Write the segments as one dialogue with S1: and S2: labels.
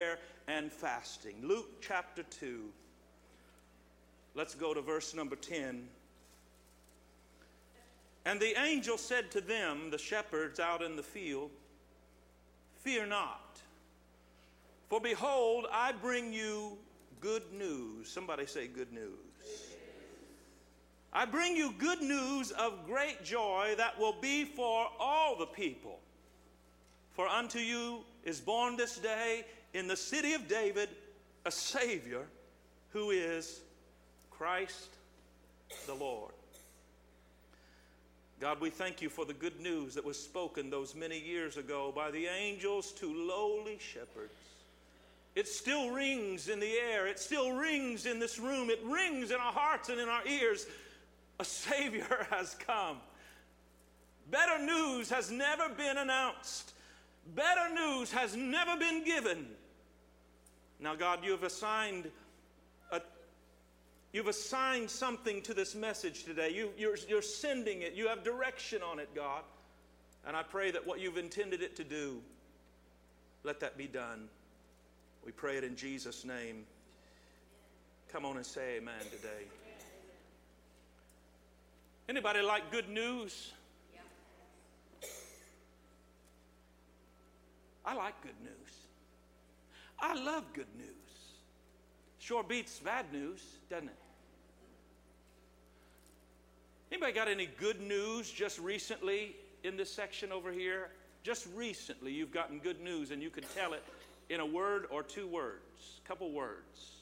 S1: prayer and fasting. Luke chapter 2. Let's go to verse number 10. And the angel said to them, the shepherds out in the field, Fear not, for behold, I bring you good news. Somebody say, Good news. I bring you good news of great joy that will be for all the people. For unto you is born this day in the city of David a Savior who is Christ the Lord. God, we thank you for the good news that was spoken those many years ago by the angels to lowly shepherds. It still rings in the air, it still rings in this room, it rings in our hearts and in our ears. A Savior has come. Better news has never been announced. Better news has never been given. Now, God, you have assigned a, you've assigned something to this message today. You, you're, you're sending it. You have direction on it, God. And I pray that what you've intended it to do, let that be done. We pray it in Jesus' name. Come on and say amen today. Anybody like good news? I like good news. I love good news. Sure beats bad news, doesn't it? Anybody got any good news just recently in this section over here? Just recently, you've gotten good news and you can tell it in a word or two words, couple words.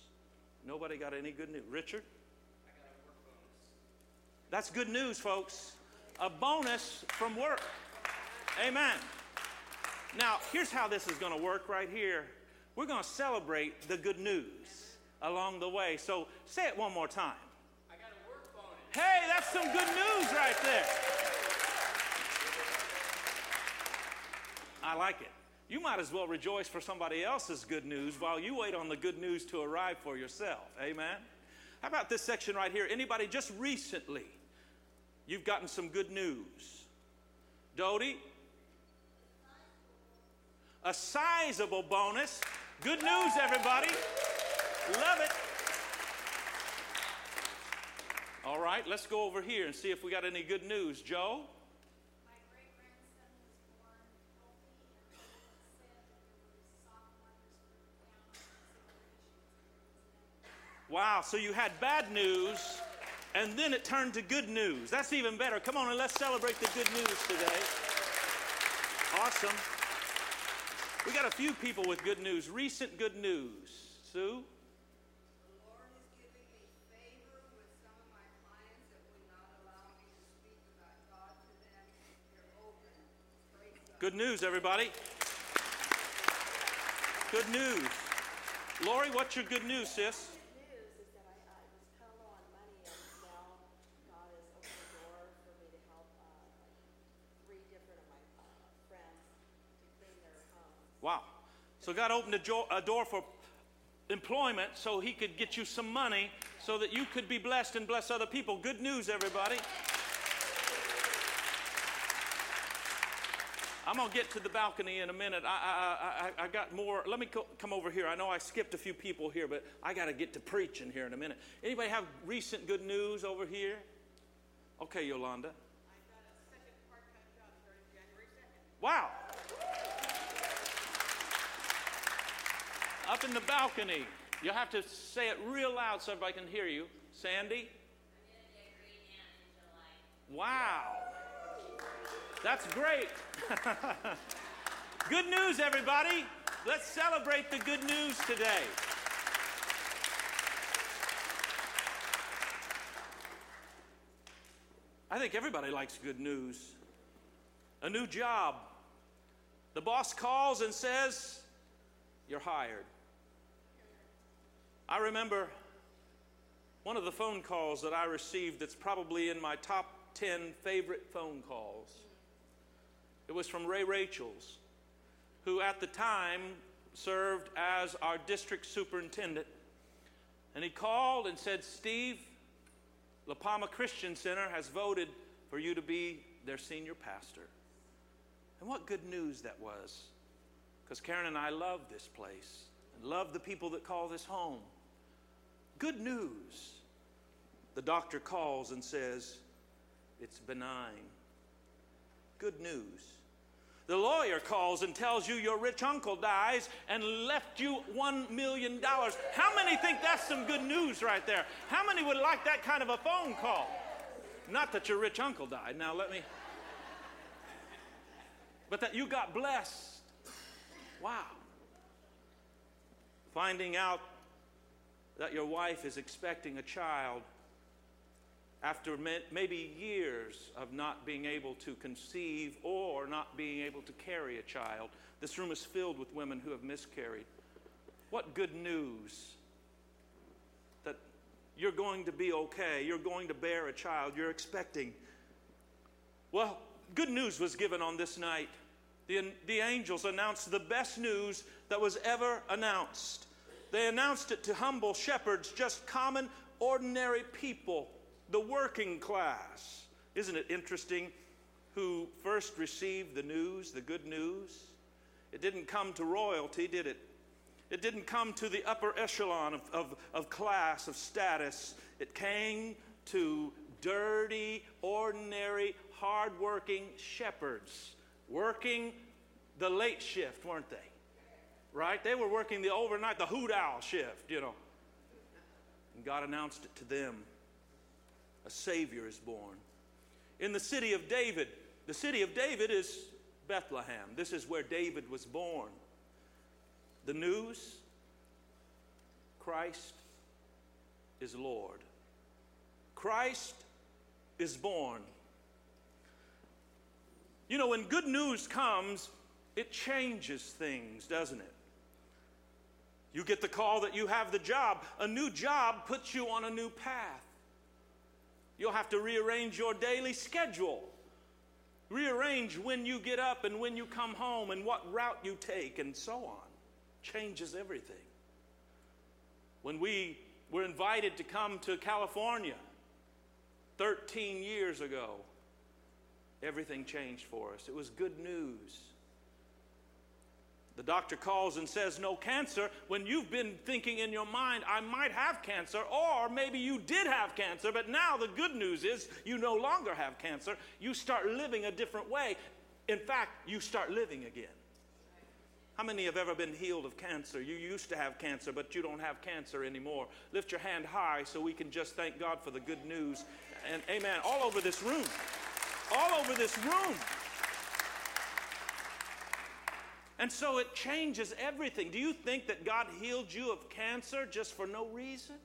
S1: Nobody got any good news. Richard? That's good news, folks. A bonus from work. Amen. Now, here's how this is going to work right here. We're going to celebrate the good news along the way. So say it one more time. I got a work bonus. Hey, that's some good news right there. I like it. You might as well rejoice for somebody else's good news while you wait on the good news to arrive for yourself. Amen. How about this section right here? Anybody just recently you've gotten some good news? Dodie, a sizable bonus. Good news, everybody. Love it. All right, let's go over here and see if we got any good news. Joe? Wow, so you had bad news and then it turned to good news. That's even better. Come on and let's celebrate the good news today. Awesome. We got a few people with good news, recent good news. Sue? Good news, everybody. Good news. Lori, what's your good news, sis? Wow. So God opened a, jo- a door for employment so He could get you some money so that you could be blessed and bless other people. Good news, everybody. I'm going to get to the balcony in a minute. I, I, I, I got more. Let me co- come over here. I know I skipped a few people here, but I got to get to preaching here in a minute. Anybody have recent good news over here? Okay, Yolanda. Wow. Up in the balcony. You'll have to say it real loud so everybody can hear you. Sandy? Wow. That's great. good news, everybody. Let's celebrate the good news today. I think everybody likes good news. A new job. The boss calls and says, You're hired. I remember one of the phone calls that I received that's probably in my top 10 favorite phone calls. It was from Ray Rachels, who at the time served as our district superintendent. And he called and said, Steve, La Palma Christian Center has voted for you to be their senior pastor. And what good news that was. Because Karen and I love this place and love the people that call this home. Good news. The doctor calls and says, It's benign. Good news. The lawyer calls and tells you your rich uncle dies and left you $1 million. How many think that's some good news right there? How many would like that kind of a phone call? Not that your rich uncle died. Now, let me. But that you got blessed. Wow. Finding out that your wife is expecting a child after maybe years of not being able to conceive or not being able to carry a child. This room is filled with women who have miscarried. What good news that you're going to be okay, you're going to bear a child, you're expecting. Well, good news was given on this night. The, the angels announced the best news that was ever announced. They announced it to humble shepherds, just common, ordinary people the working class. Isn't it interesting who first received the news, the good news? It didn't come to royalty, did it? It didn't come to the upper echelon of, of, of class, of status. It came to dirty, ordinary, hardworking shepherds working the late shift, weren't they? Right? They were working the overnight, the hoot owl shift, you know. And God announced it to them a Savior is born. In the city of David, the city of David is Bethlehem. This is where David was born. The news Christ is Lord. Christ is born. You know, when good news comes, it changes things, doesn't it? You get the call that you have the job. A new job puts you on a new path. You'll have to rearrange your daily schedule. Rearrange when you get up and when you come home and what route you take and so on. Changes everything. When we were invited to come to California 13 years ago, everything changed for us. It was good news. The doctor calls and says no cancer when you've been thinking in your mind, I might have cancer, or maybe you did have cancer, but now the good news is you no longer have cancer. You start living a different way. In fact, you start living again. How many have ever been healed of cancer? You used to have cancer, but you don't have cancer anymore. Lift your hand high so we can just thank God for the good news. And amen. All over this room. All over this room. And so it changes everything. Do you think that God healed you of cancer just for no reason?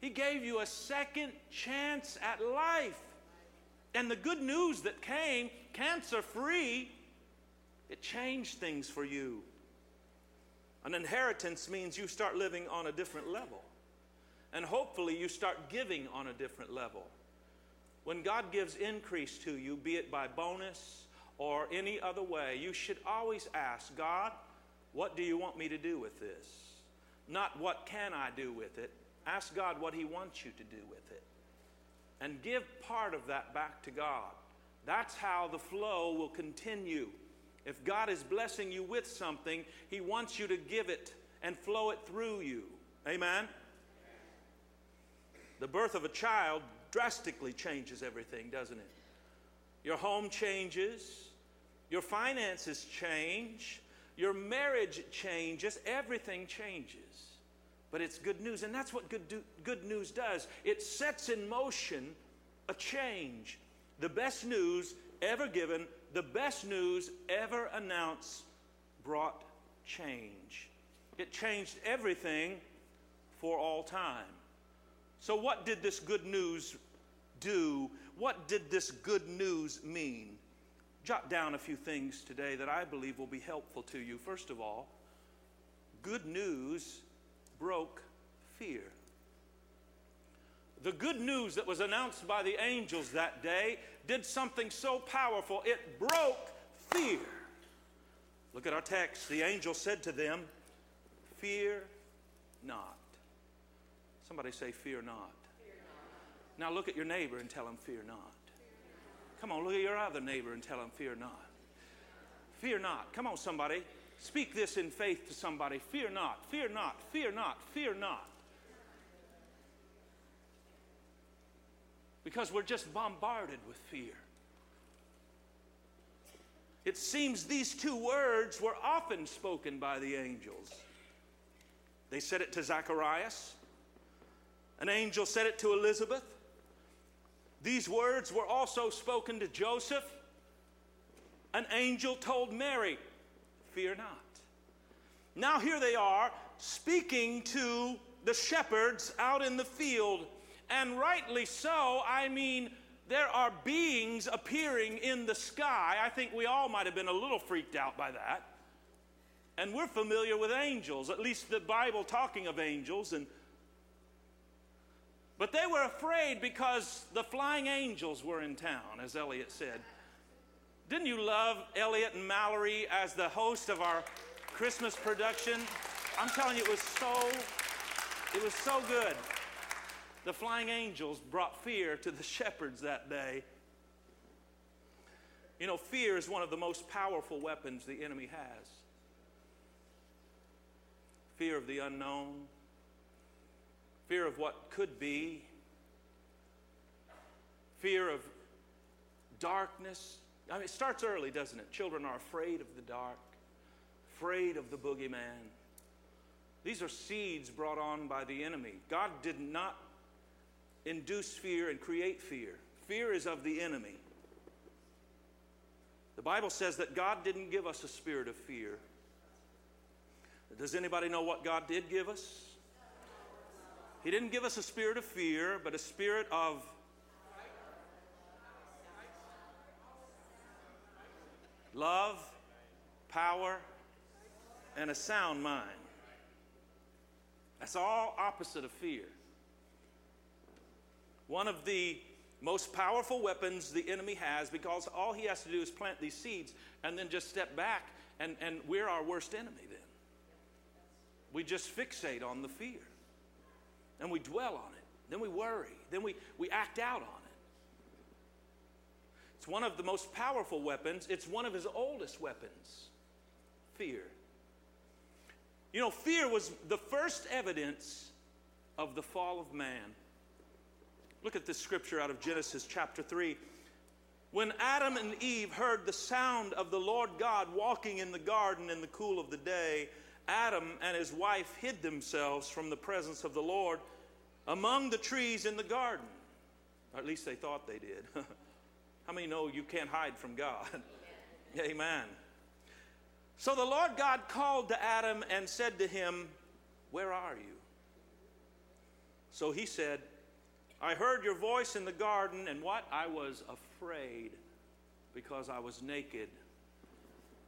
S1: He gave you a second chance at life. And the good news that came, cancer free, it changed things for you. An inheritance means you start living on a different level. And hopefully you start giving on a different level. When God gives increase to you, be it by bonus, or any other way, you should always ask God, what do you want me to do with this? Not what can I do with it. Ask God what He wants you to do with it. And give part of that back to God. That's how the flow will continue. If God is blessing you with something, He wants you to give it and flow it through you. Amen? The birth of a child drastically changes everything, doesn't it? Your home changes, your finances change, your marriage changes, everything changes. But it's good news, and that's what good, do, good news does. It sets in motion a change. The best news ever given, the best news ever announced brought change. It changed everything for all time. So, what did this good news do what did this good news mean? Jot down a few things today that I believe will be helpful to you. First of all, good news broke fear. The good news that was announced by the angels that day did something so powerful, it broke fear. Look at our text. The angel said to them, Fear not. Somebody say, Fear not. Now look at your neighbor and tell him, Fear not. Come on, look at your other neighbor and tell him, Fear not. Fear not. Come on, somebody. Speak this in faith to somebody. Fear not, fear not, fear not, fear not. Because we're just bombarded with fear. It seems these two words were often spoken by the angels. They said it to Zacharias, an angel said it to Elizabeth. These words were also spoken to Joseph. An angel told Mary, Fear not. Now, here they are speaking to the shepherds out in the field, and rightly so. I mean, there are beings appearing in the sky. I think we all might have been a little freaked out by that. And we're familiar with angels, at least the Bible talking of angels. And, but they were afraid because the flying angels were in town, as Elliot said. Didn't you love Elliot and Mallory as the host of our Christmas production? I'm telling you, it was so, it was so good. The flying angels brought fear to the shepherds that day. You know, fear is one of the most powerful weapons the enemy has. Fear of the unknown, fear of what could be, fear of darkness. I mean, it starts early, doesn't it? Children are afraid of the dark, afraid of the boogeyman. These are seeds brought on by the enemy. God did not induce fear and create fear. Fear is of the enemy. The Bible says that God didn't give us a spirit of fear. Does anybody know what God did give us? He didn't give us a spirit of fear, but a spirit of love, power, and a sound mind. That's all opposite of fear. One of the most powerful weapons the enemy has because all he has to do is plant these seeds and then just step back, and, and we're our worst enemy then. We just fixate on the fear and we dwell on it. Then we worry. Then we, we act out on it. It's one of the most powerful weapons, it's one of his oldest weapons fear. You know, fear was the first evidence of the fall of man. Look at this scripture out of Genesis chapter 3. When Adam and Eve heard the sound of the Lord God walking in the garden in the cool of the day, Adam and his wife hid themselves from the presence of the Lord among the trees in the garden. Or at least they thought they did. How many know you can't hide from God? Amen. So the Lord God called to Adam and said to him, Where are you? So he said, I heard your voice in the garden, and what? I was afraid because I was naked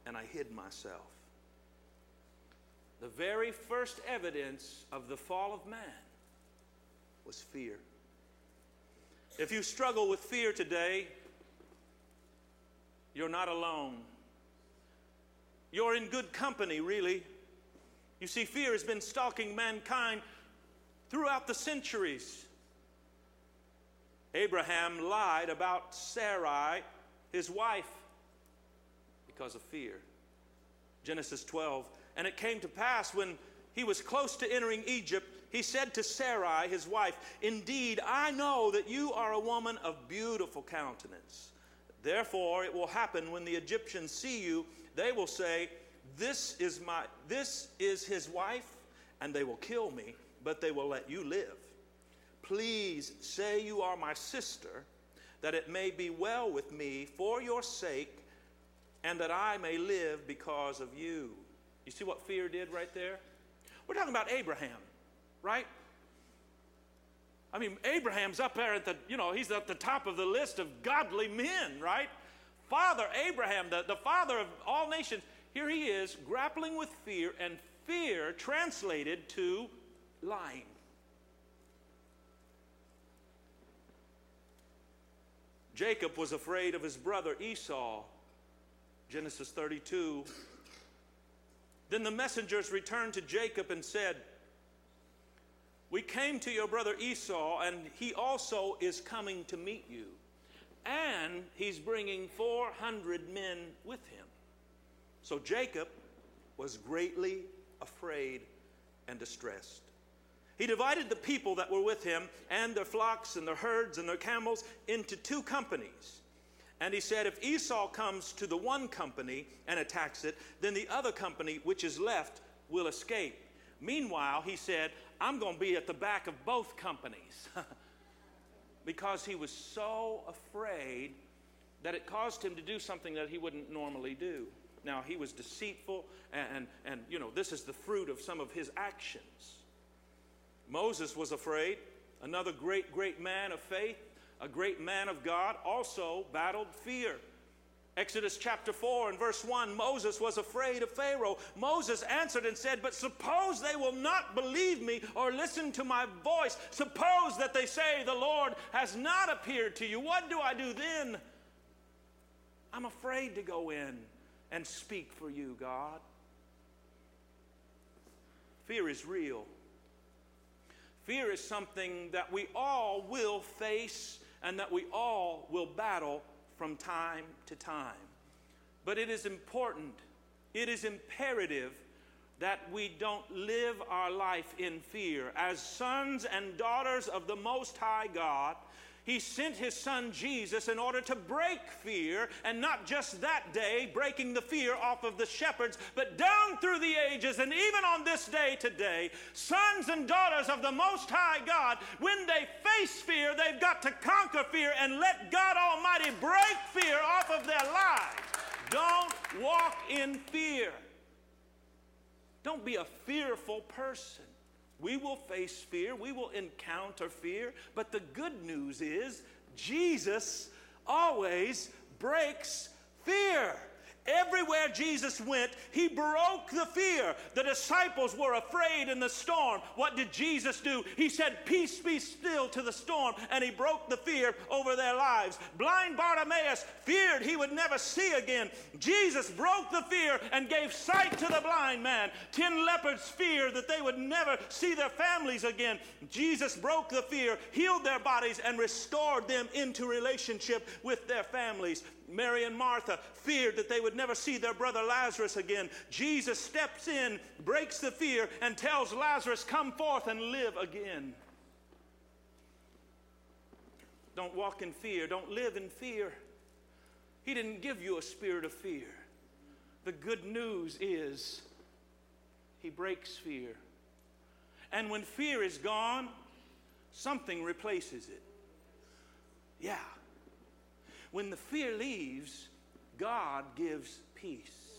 S1: and I hid myself. The very first evidence of the fall of man was fear. If you struggle with fear today, you're not alone. You're in good company, really. You see, fear has been stalking mankind throughout the centuries. Abraham lied about Sarai, his wife, because of fear. Genesis 12. And it came to pass when he was close to entering Egypt, he said to Sarai, his wife, Indeed, I know that you are a woman of beautiful countenance. Therefore, it will happen when the Egyptians see you, they will say, This is my this is his wife, and they will kill me, but they will let you live. Please say you are my sister, that it may be well with me for your sake, and that I may live because of you. You see what fear did right there? We're talking about Abraham, right? I mean, Abraham's up there at the, you know, he's at the top of the list of godly men, right? Father Abraham, the, the father of all nations, here he is grappling with fear, and fear translated to lying. Jacob was afraid of his brother Esau. Genesis 32. Then the messengers returned to Jacob and said, We came to your brother Esau, and he also is coming to meet you. And he's bringing 400 men with him. So Jacob was greatly afraid and distressed. He divided the people that were with him and their flocks and their herds and their camels into two companies. And he said, If Esau comes to the one company and attacks it, then the other company, which is left, will escape. Meanwhile, he said, I'm going to be at the back of both companies. because he was so afraid that it caused him to do something that he wouldn't normally do. Now, he was deceitful, and, and, and, you know, this is the fruit of some of his actions. Moses was afraid. Another great, great man of faith, a great man of God, also battled fear. Exodus chapter 4 and verse 1 Moses was afraid of Pharaoh. Moses answered and said, But suppose they will not believe me or listen to my voice. Suppose that they say, The Lord has not appeared to you. What do I do then? I'm afraid to go in and speak for you, God. Fear is real. Fear is something that we all will face and that we all will battle from time to time. But it is important, it is imperative that we don't live our life in fear. As sons and daughters of the Most High God, he sent his son Jesus in order to break fear, and not just that day, breaking the fear off of the shepherds, but down through the ages, and even on this day today, sons and daughters of the Most High God, when they face fear, they've got to conquer fear and let God Almighty break fear off of their lives. Don't walk in fear. Don't be a fearful person. We will face fear, we will encounter fear, but the good news is Jesus always breaks fear. Everywhere Jesus went, he broke the fear. The disciples were afraid in the storm. What did Jesus do? He said, Peace be still to the storm, and he broke the fear over their lives. Blind Bartimaeus feared he would never see again. Jesus broke the fear and gave sight to the blind man. Ten lepers feared that they would never see their families again. Jesus broke the fear, healed their bodies, and restored them into relationship with their families. Mary and Martha feared that they would never see their brother Lazarus again. Jesus steps in, breaks the fear, and tells Lazarus, Come forth and live again. Don't walk in fear, don't live in fear. He didn't give you a spirit of fear. The good news is He breaks fear. And when fear is gone, something replaces it. Yeah. When the fear leaves, God gives peace.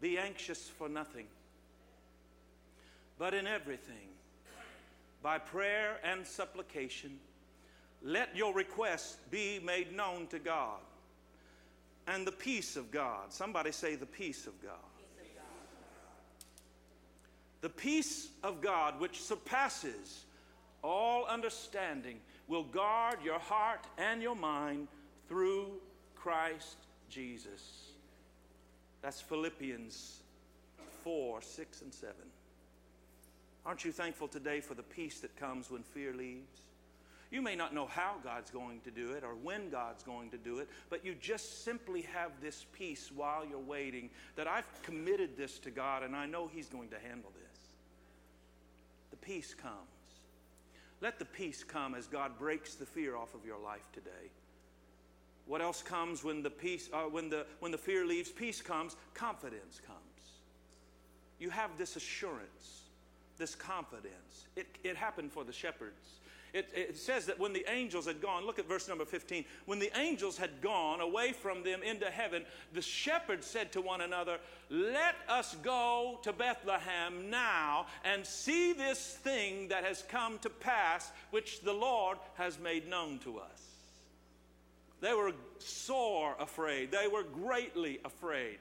S1: Be anxious for nothing, but in everything, by prayer and supplication, let your requests be made known to God. And the peace of God, somebody say, the peace of God. The peace of God, which surpasses all understanding, will guard your heart and your mind through Christ Jesus. That's Philippians 4 6 and 7. Aren't you thankful today for the peace that comes when fear leaves? You may not know how God's going to do it or when God's going to do it, but you just simply have this peace while you're waiting that I've committed this to God and I know He's going to handle this. The peace comes. Let the peace come as God breaks the fear off of your life today. What else comes when the peace, uh, when the when the fear leaves? Peace comes. Confidence comes. You have this assurance, this confidence. It, it happened for the shepherds. It, it, says that when the angels had gone, look at verse number 15. When the angels had gone away from them into heaven, the shepherds said to one another, Let us go to Bethlehem now and see this thing that has come to pass, which the Lord has made known to us. They were sore afraid, they were greatly afraid.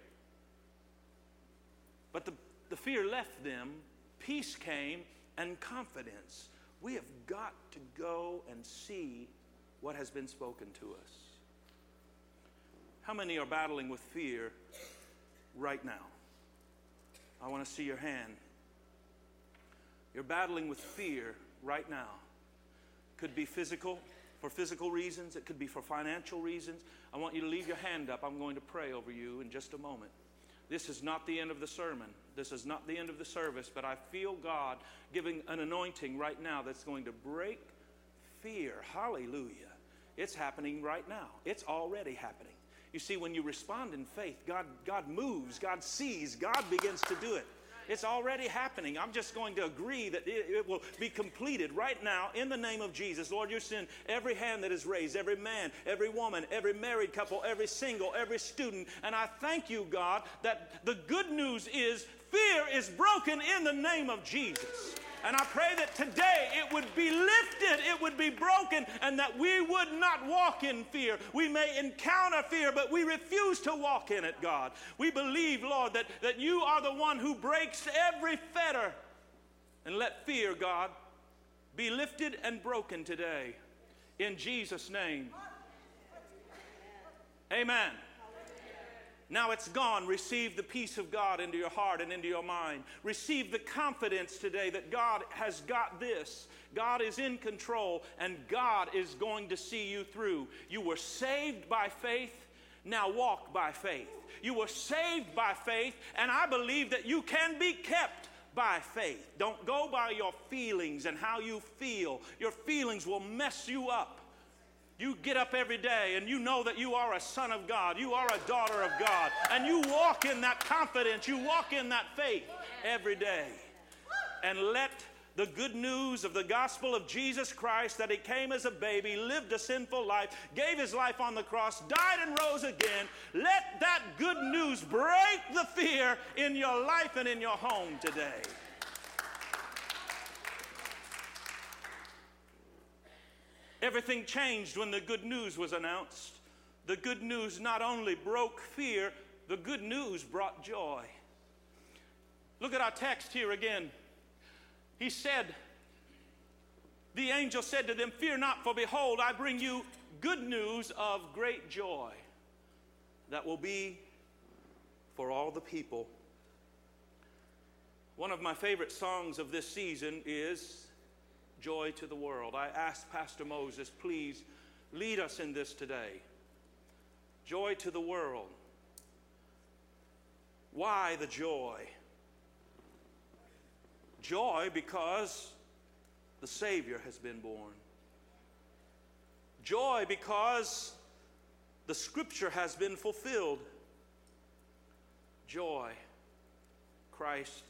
S1: But the, the fear left them, peace came, and confidence we have got to go and see what has been spoken to us. How many are battling with fear right now? I want to see your hand. You're battling with fear right now. Could be physical, for physical reasons, it could be for financial reasons. I want you to leave your hand up. I'm going to pray over you in just a moment. This is not the end of the sermon. This is not the end of the service, but I feel God giving an anointing right now that's going to break fear. Hallelujah. It's happening right now, it's already happening. You see, when you respond in faith, God, God moves, God sees, God begins to do it. It's already happening. I'm just going to agree that it, it, will be completed right now in the name of Jesus. Lord, you send every hand that is raised, every man, every woman, every married couple, every single, every student. And I thank you, God, that the good news is fear is broken in the name of Jesus. And I pray that today it would be lifted, it would be broken, and that we would not walk in fear. We may encounter fear, but we refuse to walk in it, God. We believe, Lord, that, that you are the one who breaks every fetter. And let fear, God, be lifted and broken today. In Jesus' name. Amen. Now it's gone. Receive the peace of God into your heart and into your mind. Receive the confidence today that God has got this. God is in control and God is going to see you through. You were saved by faith. Now walk by faith. You were saved by faith, and I believe that you can be kept by faith. Don't go by your feelings and how you feel. Your feelings will mess you up. You get up every day and you know that you are a son of God, you are a daughter of God, and you walk in that confidence, you walk in that faith every day. And let the good news of the gospel of Jesus Christ that he came as a baby, lived a sinful life, gave his life on the cross, died and rose again. Let that good news break the fear in your life and in your home today. Everything changed when the good news was announced. The good news not only broke fear, the good news brought joy. Look at our text here again. He said, The angel said to them, Fear not, for behold, I bring you good news of great joy that will be for all the people. One of my favorite songs of this season is joy to the world. I ask Pastor Moses, please lead us in this today. Joy to the world. Why the joy? Joy because the Savior has been born. Joy because the Scripture has been fulfilled. Joy, Christ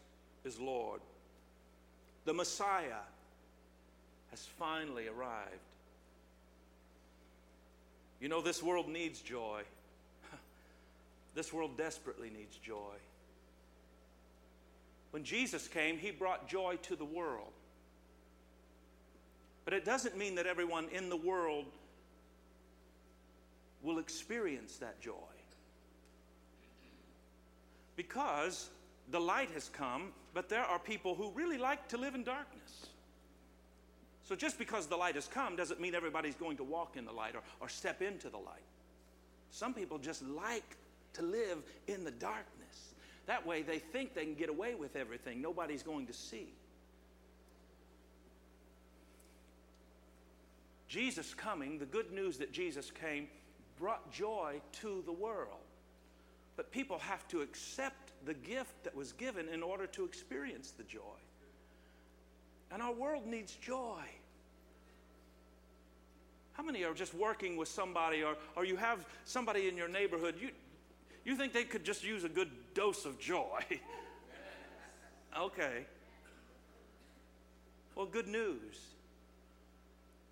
S1: is Lord. The Messiah has finally arrived. You know, this world needs joy. this world desperately needs joy. When Jesus came, he brought joy to the world. But it doesn't mean that everyone in the world will experience that joy. Because the light has come, but there are people who really like to live in darkness. So just because the light has come doesn't mean everybody's going to walk in the light or, or step into the light. Some people just like to live in the darkness. That way they think they can get away with everything. Nobody's going to see. Jesus coming, the good news that Jesus came, brought joy to the world. But people have to accept the gift that was given in order to experience the joy. And our world needs joy. Many are just working with somebody or, or you have somebody in your neighborhood? You, you think they could just use a good dose of joy? okay. Well, good news.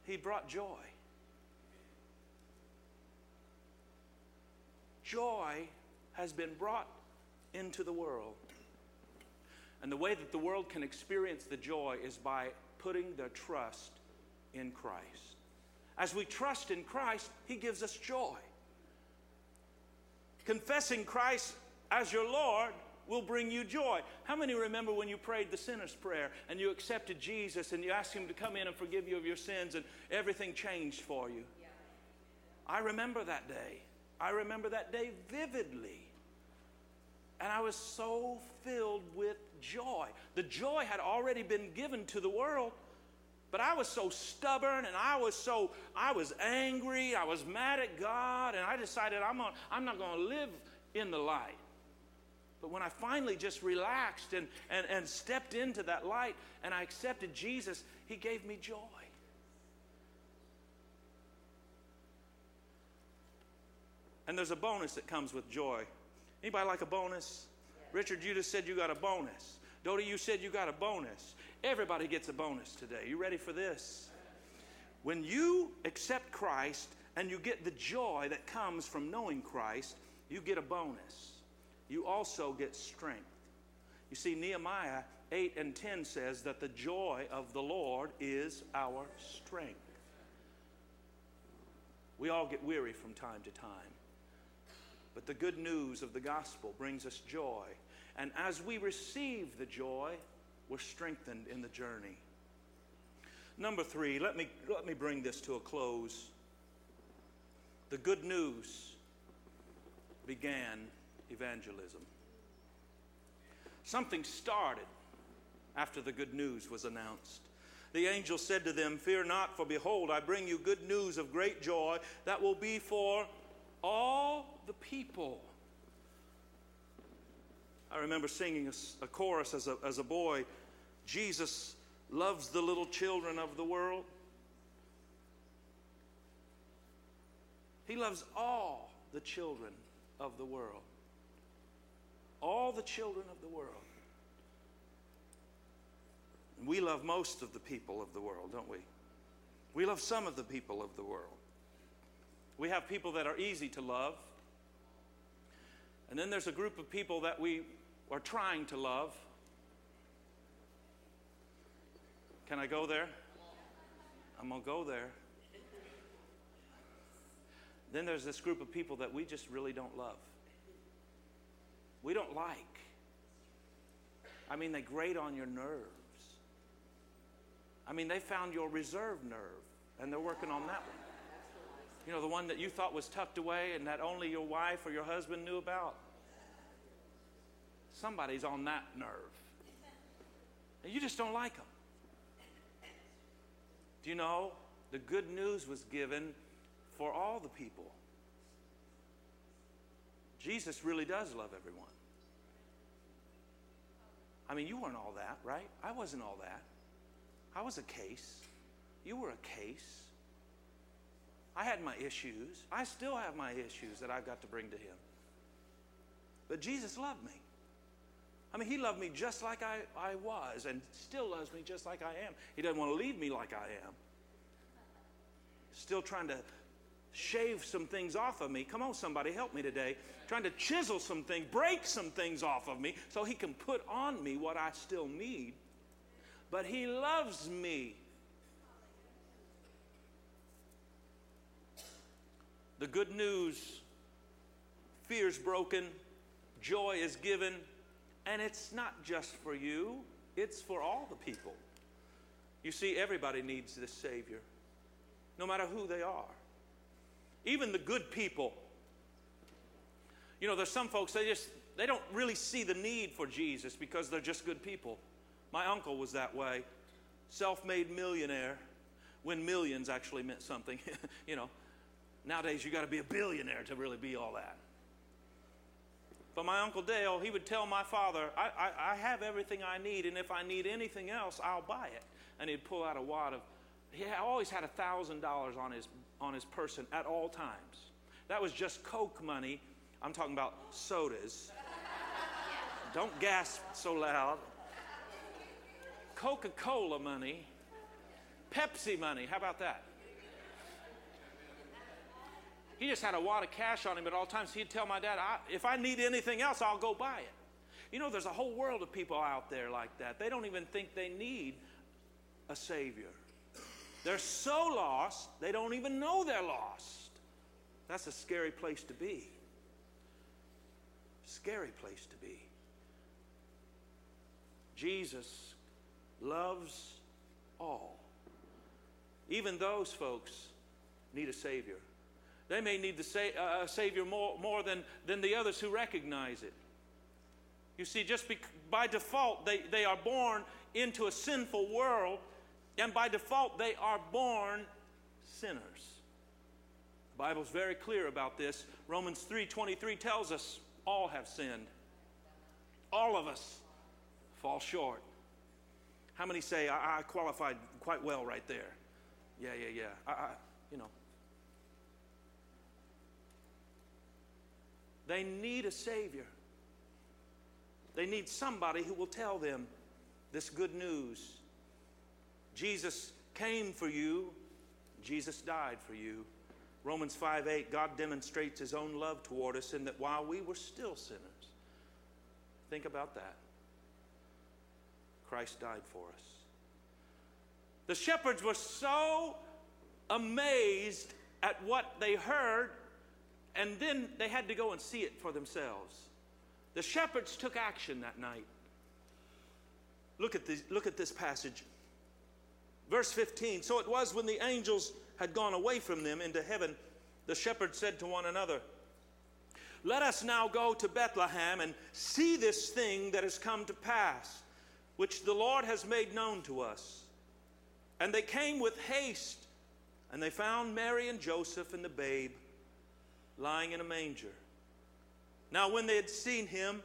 S1: He brought joy. Joy has been brought into the world. And the way that the world can experience the joy is by putting their trust in Christ. As we trust in Christ, He gives us joy. Confessing Christ as your Lord will bring you joy. How many remember when you prayed the sinner's prayer and you accepted Jesus and you asked Him to come in and forgive you of your sins and everything changed for you? I remember that day. I remember that day vividly. And I was so filled with joy. The joy had already been given to the world, But I was so stubborn and I was so, I was angry. I was mad at God. And I decided I'm, on, I'm not going to live in the light. But when I finally just relaxed and, and, and stepped into that light and I accepted Jesus, He gave me joy. And there's a bonus that comes with joy. Anybody like a bonus? Richard, you just said you got a bonus. Dodie, you said you got a bonus. Everybody gets a bonus today. You ready for this? When you accept Christ and you get the joy that comes from knowing Christ, you get a bonus. You also get strength. You see, Nehemiah 8 and 10 says that the joy of the Lord is our strength. We all get weary from time to time. But the good news of the gospel brings us joy. And as we receive the joy, we're strengthened in the journey. Number three, let me, let me bring this to a close. The good news began evangelism. Something started after the good news was announced. The angel said to them, Fear not, for behold, I bring you good news of great joy that will be for all the people. I remember singing a, a chorus as a, as a boy Jesus loves the little children of the world. He loves all the children of the world. All the children of the world. We love most of the people of the world, don't we? We love some of the people of the world. We have people that are easy to love. And then there's a group of people that we are trying to love. Can I go there? I'm going to go there. Then there's this group of people that we just really don't love. We don't like. I mean, they grate on your nerves. I mean, they found your reserve nerve and they're working on that one. You know, the one that you thought was tucked away and that only your wife or your husband knew about. Somebody's on that nerve. And you just don't like them. Do you know? The good news was given for all the people. Jesus really does love everyone. I mean, you weren't all that, right? I wasn't all that. I was a case. You were a case. I had my issues. I still have my issues that I've got to bring to Him. But Jesus loved me. I mean, He loved me just like I, I was and still loves me just like I am. He doesn't want to leave me like I am. Still trying to shave some things off of me. Come on, somebody, help me today. Trying to chisel some things, break some things off of me so He can put on me what I still need. But He loves me. The good news fear is broken, joy is given, and it's not just for you, it's for all the people. You see, everybody needs this Savior, no matter who they are. Even the good people. You know, there's some folks, they just, they don't really see the need for Jesus because they're just good people. My uncle was that way. Self made millionaire when millions actually meant something. you know, Nowadays, you got to be a billionaire to really be all that. But my Uncle Dale, he would tell my father, I, I, I have everything I need, and if I need anything else, I'll buy it. And he'd pull out a wad of, he always had a $1,000 on his, on his person at all times. That was just Coke money. I'm talking about sodas. Don't gasp so loud. Coca Cola money, Pepsi money. How about that? He just had a wad of cash on him at all times. He'd tell my dad, I, if I need anything else, I'll go buy it. You know, there's a whole world of people out there like that. They don't even think they need a Savior. They're so lost, they don't even know they're lost. That's a scary place to be. Scary place to be. Jesus loves all. Even those folks need a Savior. They may need the sa- uh, Savior more, more than, than the others who recognize it. You see, just be- by default, they, they are born into a sinful world, And by default, they are born sinners. The Bible's very clear about this. Romans 3:23 tells us all have sinned. All of us fall short. How many say I, I qualified quite well right there? Yeah, yeah, yeah. I, I, you know. They need a Savior. They need somebody who will tell them this good news. Jesus came for you, Jesus died for you. Romans 5 8, God demonstrates his own love toward us in that while we were still sinners, think about that. Christ died for us. The shepherds were so amazed at what they heard, and then they had to go and see it for themselves. The shepherds took action that night. Look at this, look at this passage. Verse 15 So it was when the angels had gone away from them into heaven, the shepherds said to one another, Let us now go to Bethlehem and see this thing that has come to pass, which the Lord has made known to us. And they came with haste, and they found Mary and Joseph and the babe lying in a manger. Now, when they had seen him,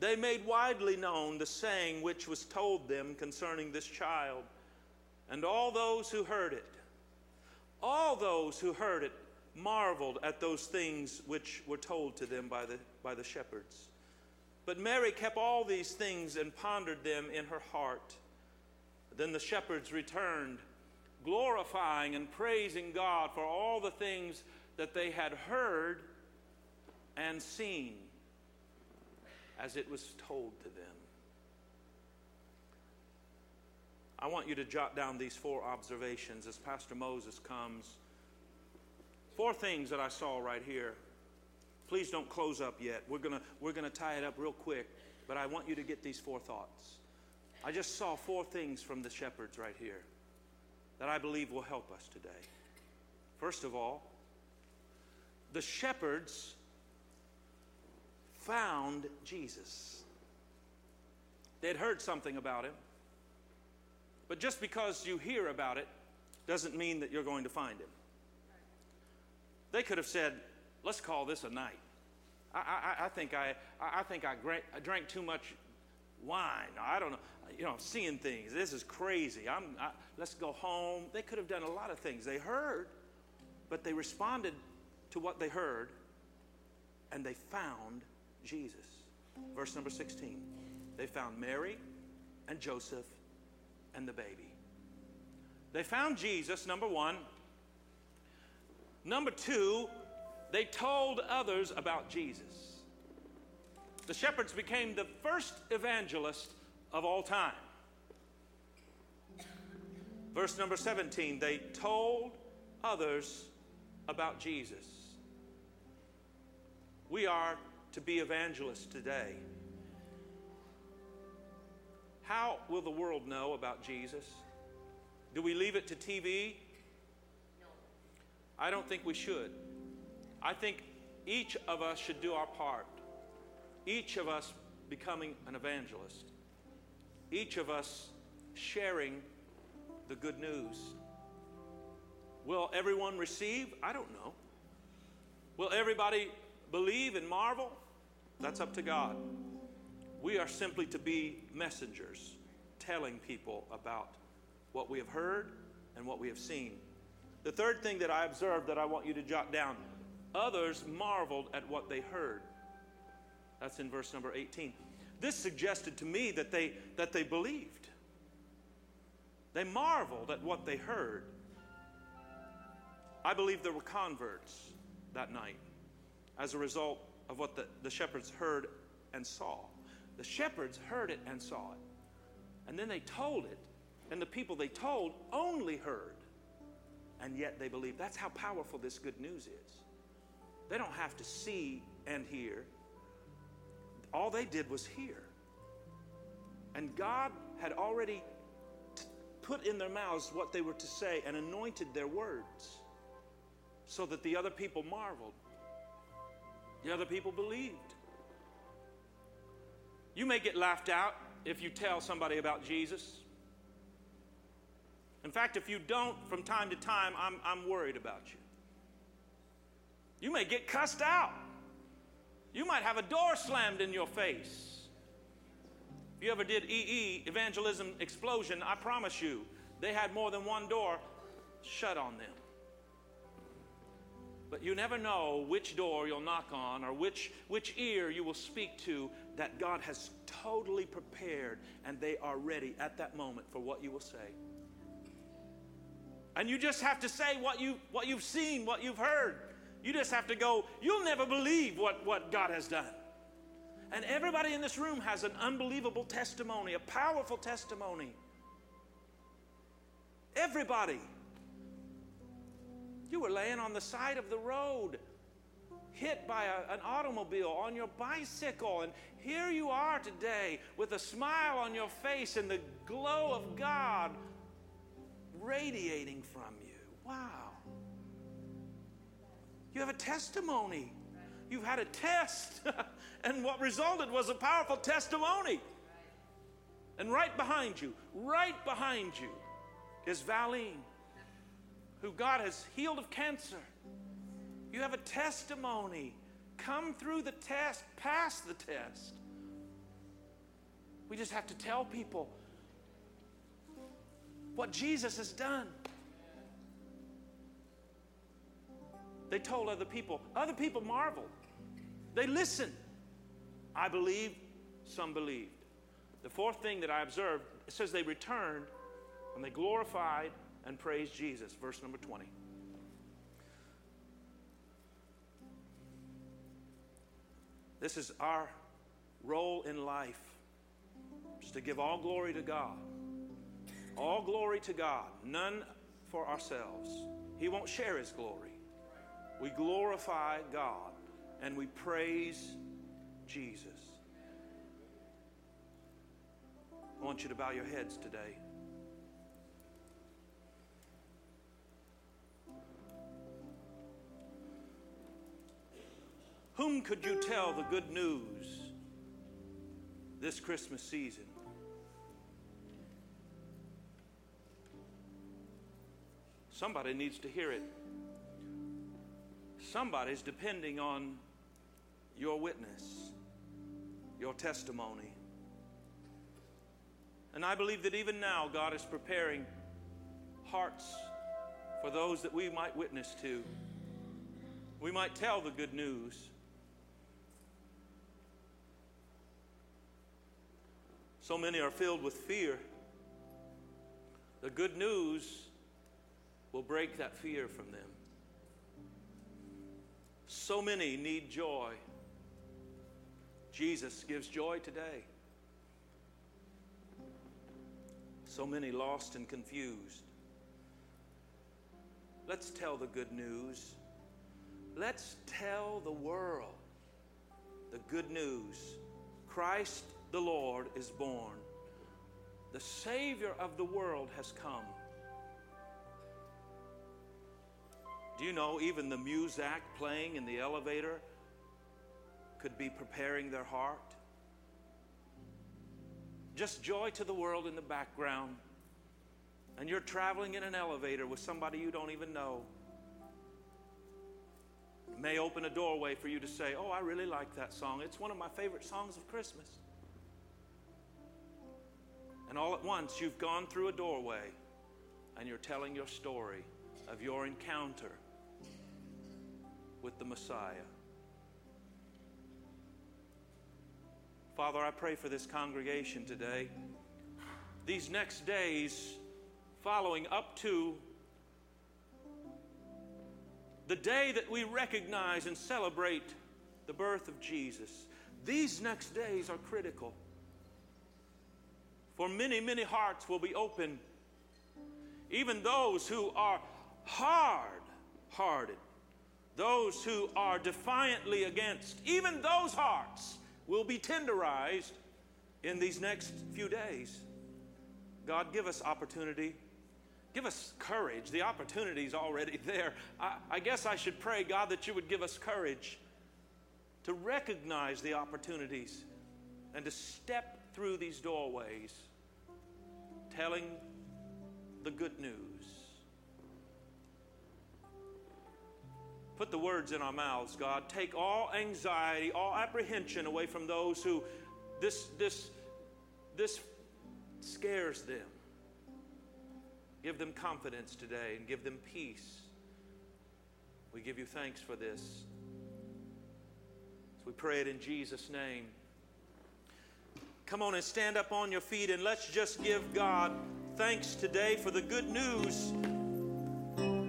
S1: they made widely known the saying which was told them concerning this child. And all those who heard it, all those who heard it marveled at those things which were told to them by the, by the shepherds. But Mary kept all these things and pondered them in her heart. Then the shepherds returned, glorifying and praising God for all the things that they had heard and seen as it was told to them. I want you to jot down these four observations as Pastor Moses comes. Four things that I saw right here. Please don't close up yet. We're going we're going to tie it up real quick, but I want you to get these four thoughts. I just saw four things from the shepherds right here that I believe will help us today. First of all, the shepherds found Jesus. They'd heard something about him. But just because you hear about it doesn't mean that you're going to find him. They could have said, let's call this a night. I, I, I think, I, I think I, drank, I drank too much wine. I don't know. You know, seeing things. This is crazy. I'm, I, let's go home. They could have done a lot of things. They heard, but they responded to what they heard, and they found Jesus. Verse number 16. They found Mary and Joseph and the baby. They found Jesus, number one. Number two, they told others about Jesus. The shepherds became the first evangelist of all time. Verse number 17, they told others about Jesus. We are to be evangelists today. How will the world know about Jesus? Do we leave it to TV? No. I don't think we should. I think each of us should do our part. Each of us becoming an evangelist. Each of us sharing the good news. Will everyone receive? I don't know. Will everybody believe and marvel? That's up to God. We are simply to be messengers, telling people about what we have heard and what we have seen. The third thing that I observed that I want you to jot down others marveled at what they heard. That's in verse number 18. This suggested to me that they, that they believed. They marveled at what they heard. I believe there were converts that night as a result of what the, the shepherds heard and saw. The shepherds heard it and saw it. And then they told it, and the people they told only heard, and yet they believed. That's how powerful this good news is. They don't have to see and hear, all they did was hear. And God had already t- put in their mouths what they were to say and anointed their words so that the other people marveled. The other people believed. You may get laughed out if you tell somebody about Jesus. In fact, if you don't from time to time, I'm, I'm worried about you. You may get cussed out. You might have a door slammed in your face. If you ever did EE, Evangelism Explosion, I promise you, they had more than one door shut on them. But you never know which door you'll knock on or which, which ear you will speak to that God has totally prepared and they are ready at that moment for what you will say. And you just have to say what, you, what you've seen, what you've heard. You just have to go, you'll never believe what, what God has done. And everybody in this room has an unbelievable testimony, a powerful testimony. Everybody. You were laying on the side of the road, hit by a, an automobile on your bicycle, and here you are today with a smile on your face and the glow of God radiating from you. Wow. You have a testimony. You've had a test, and what resulted was a powerful testimony. And right behind you, right behind you, is Valine, who God has healed of cancer. You have a testimony. Come through the test, pass the test. We just have to tell people what Jesus has done. They told other people. Other people marveled. They listened. I believed, some believed. The fourth thing that I observed, it says they returned and they glorified and praise Jesus. Verse number 20. This is our role in life, is to give all glory to God. All glory to God, none for ourselves. He won't share His glory. We glorify God and we praise Jesus. I want you to bow your heads today. Whom could you tell the good news this Christmas season? Somebody needs to hear it. Somebody's depending on your witness, your testimony. And I believe that even now, God is preparing hearts for those that we might witness to. We might tell the good news. So many are filled with fear. The good news will break that fear from them. So many need joy. Jesus gives joy today. So many lost and confused. Let's tell the good news. Let's tell the world the good news. Christ the Lord is born. The Savior of the world has come. Do you know even the muzak playing in the elevator could be preparing their heart? Just joy to the world in the background. And you're traveling in an elevator with somebody you don't even know. It may open a doorway for you to say, Oh, I really like that song. It's one of my favorite songs of Christmas. And all at once, you've gone through a doorway and you're telling your story of your encounter with the Messiah. Father, I pray for this congregation today. These next days following up to the day that we recognize and celebrate the birth of Jesus, these next days are critical. For many, many hearts will be open, even those who are hard hearted, those who are defiantly against, even those hearts will be tenderized in these next few days. God, give us opportunity. Give us courage. The opportunity is already there. I, I, guess I should pray, God, that you would give us courage to recognize the opportunities and to step through these doorways, telling
S2: the good news. Put the words in our mouths, God. Take all anxiety, all apprehension away from those who this, this, this scares them. Give them confidence today and give them peace. We give you thanks for this. So we pray it in Jesus' name. Come on and stand up on your feet and let's just give God thanks today for the good news.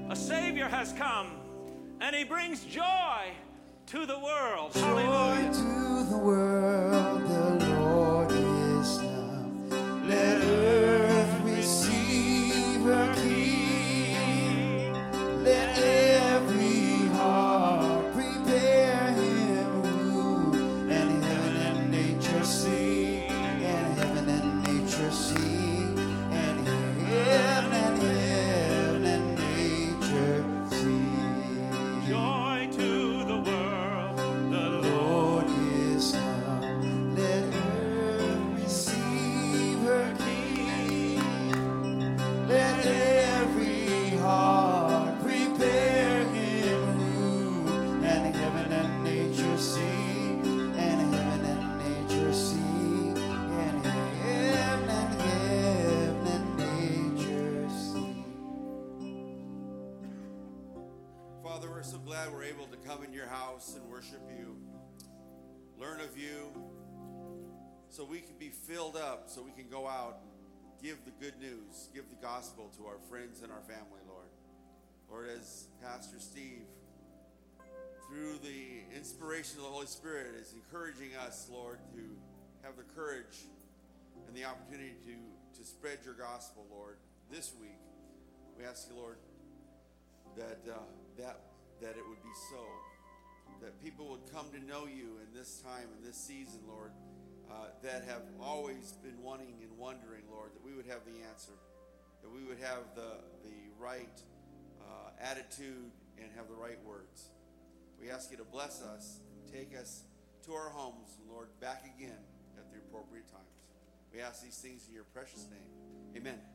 S2: A Savior has come and He brings joy to the world.
S1: Joy
S2: Hallelujah.
S3: Worship you, learn of you, so we can be filled up, so we can go out and give the good news, give the gospel to our friends and our family, Lord. Lord, as Pastor Steve, through the inspiration of the Holy Spirit, is encouraging us, Lord, to have the courage and the opportunity to, to spread your gospel, Lord, this week. We ask you, Lord, that uh, that that it would be so that people would come to know you in this time in this season lord uh, that have always been wanting and wondering lord that we would have the answer that we would have the the right uh, attitude and have the right words. We ask you to bless us and take us to our homes lord back again at the appropriate times. We ask these things in your precious name. Amen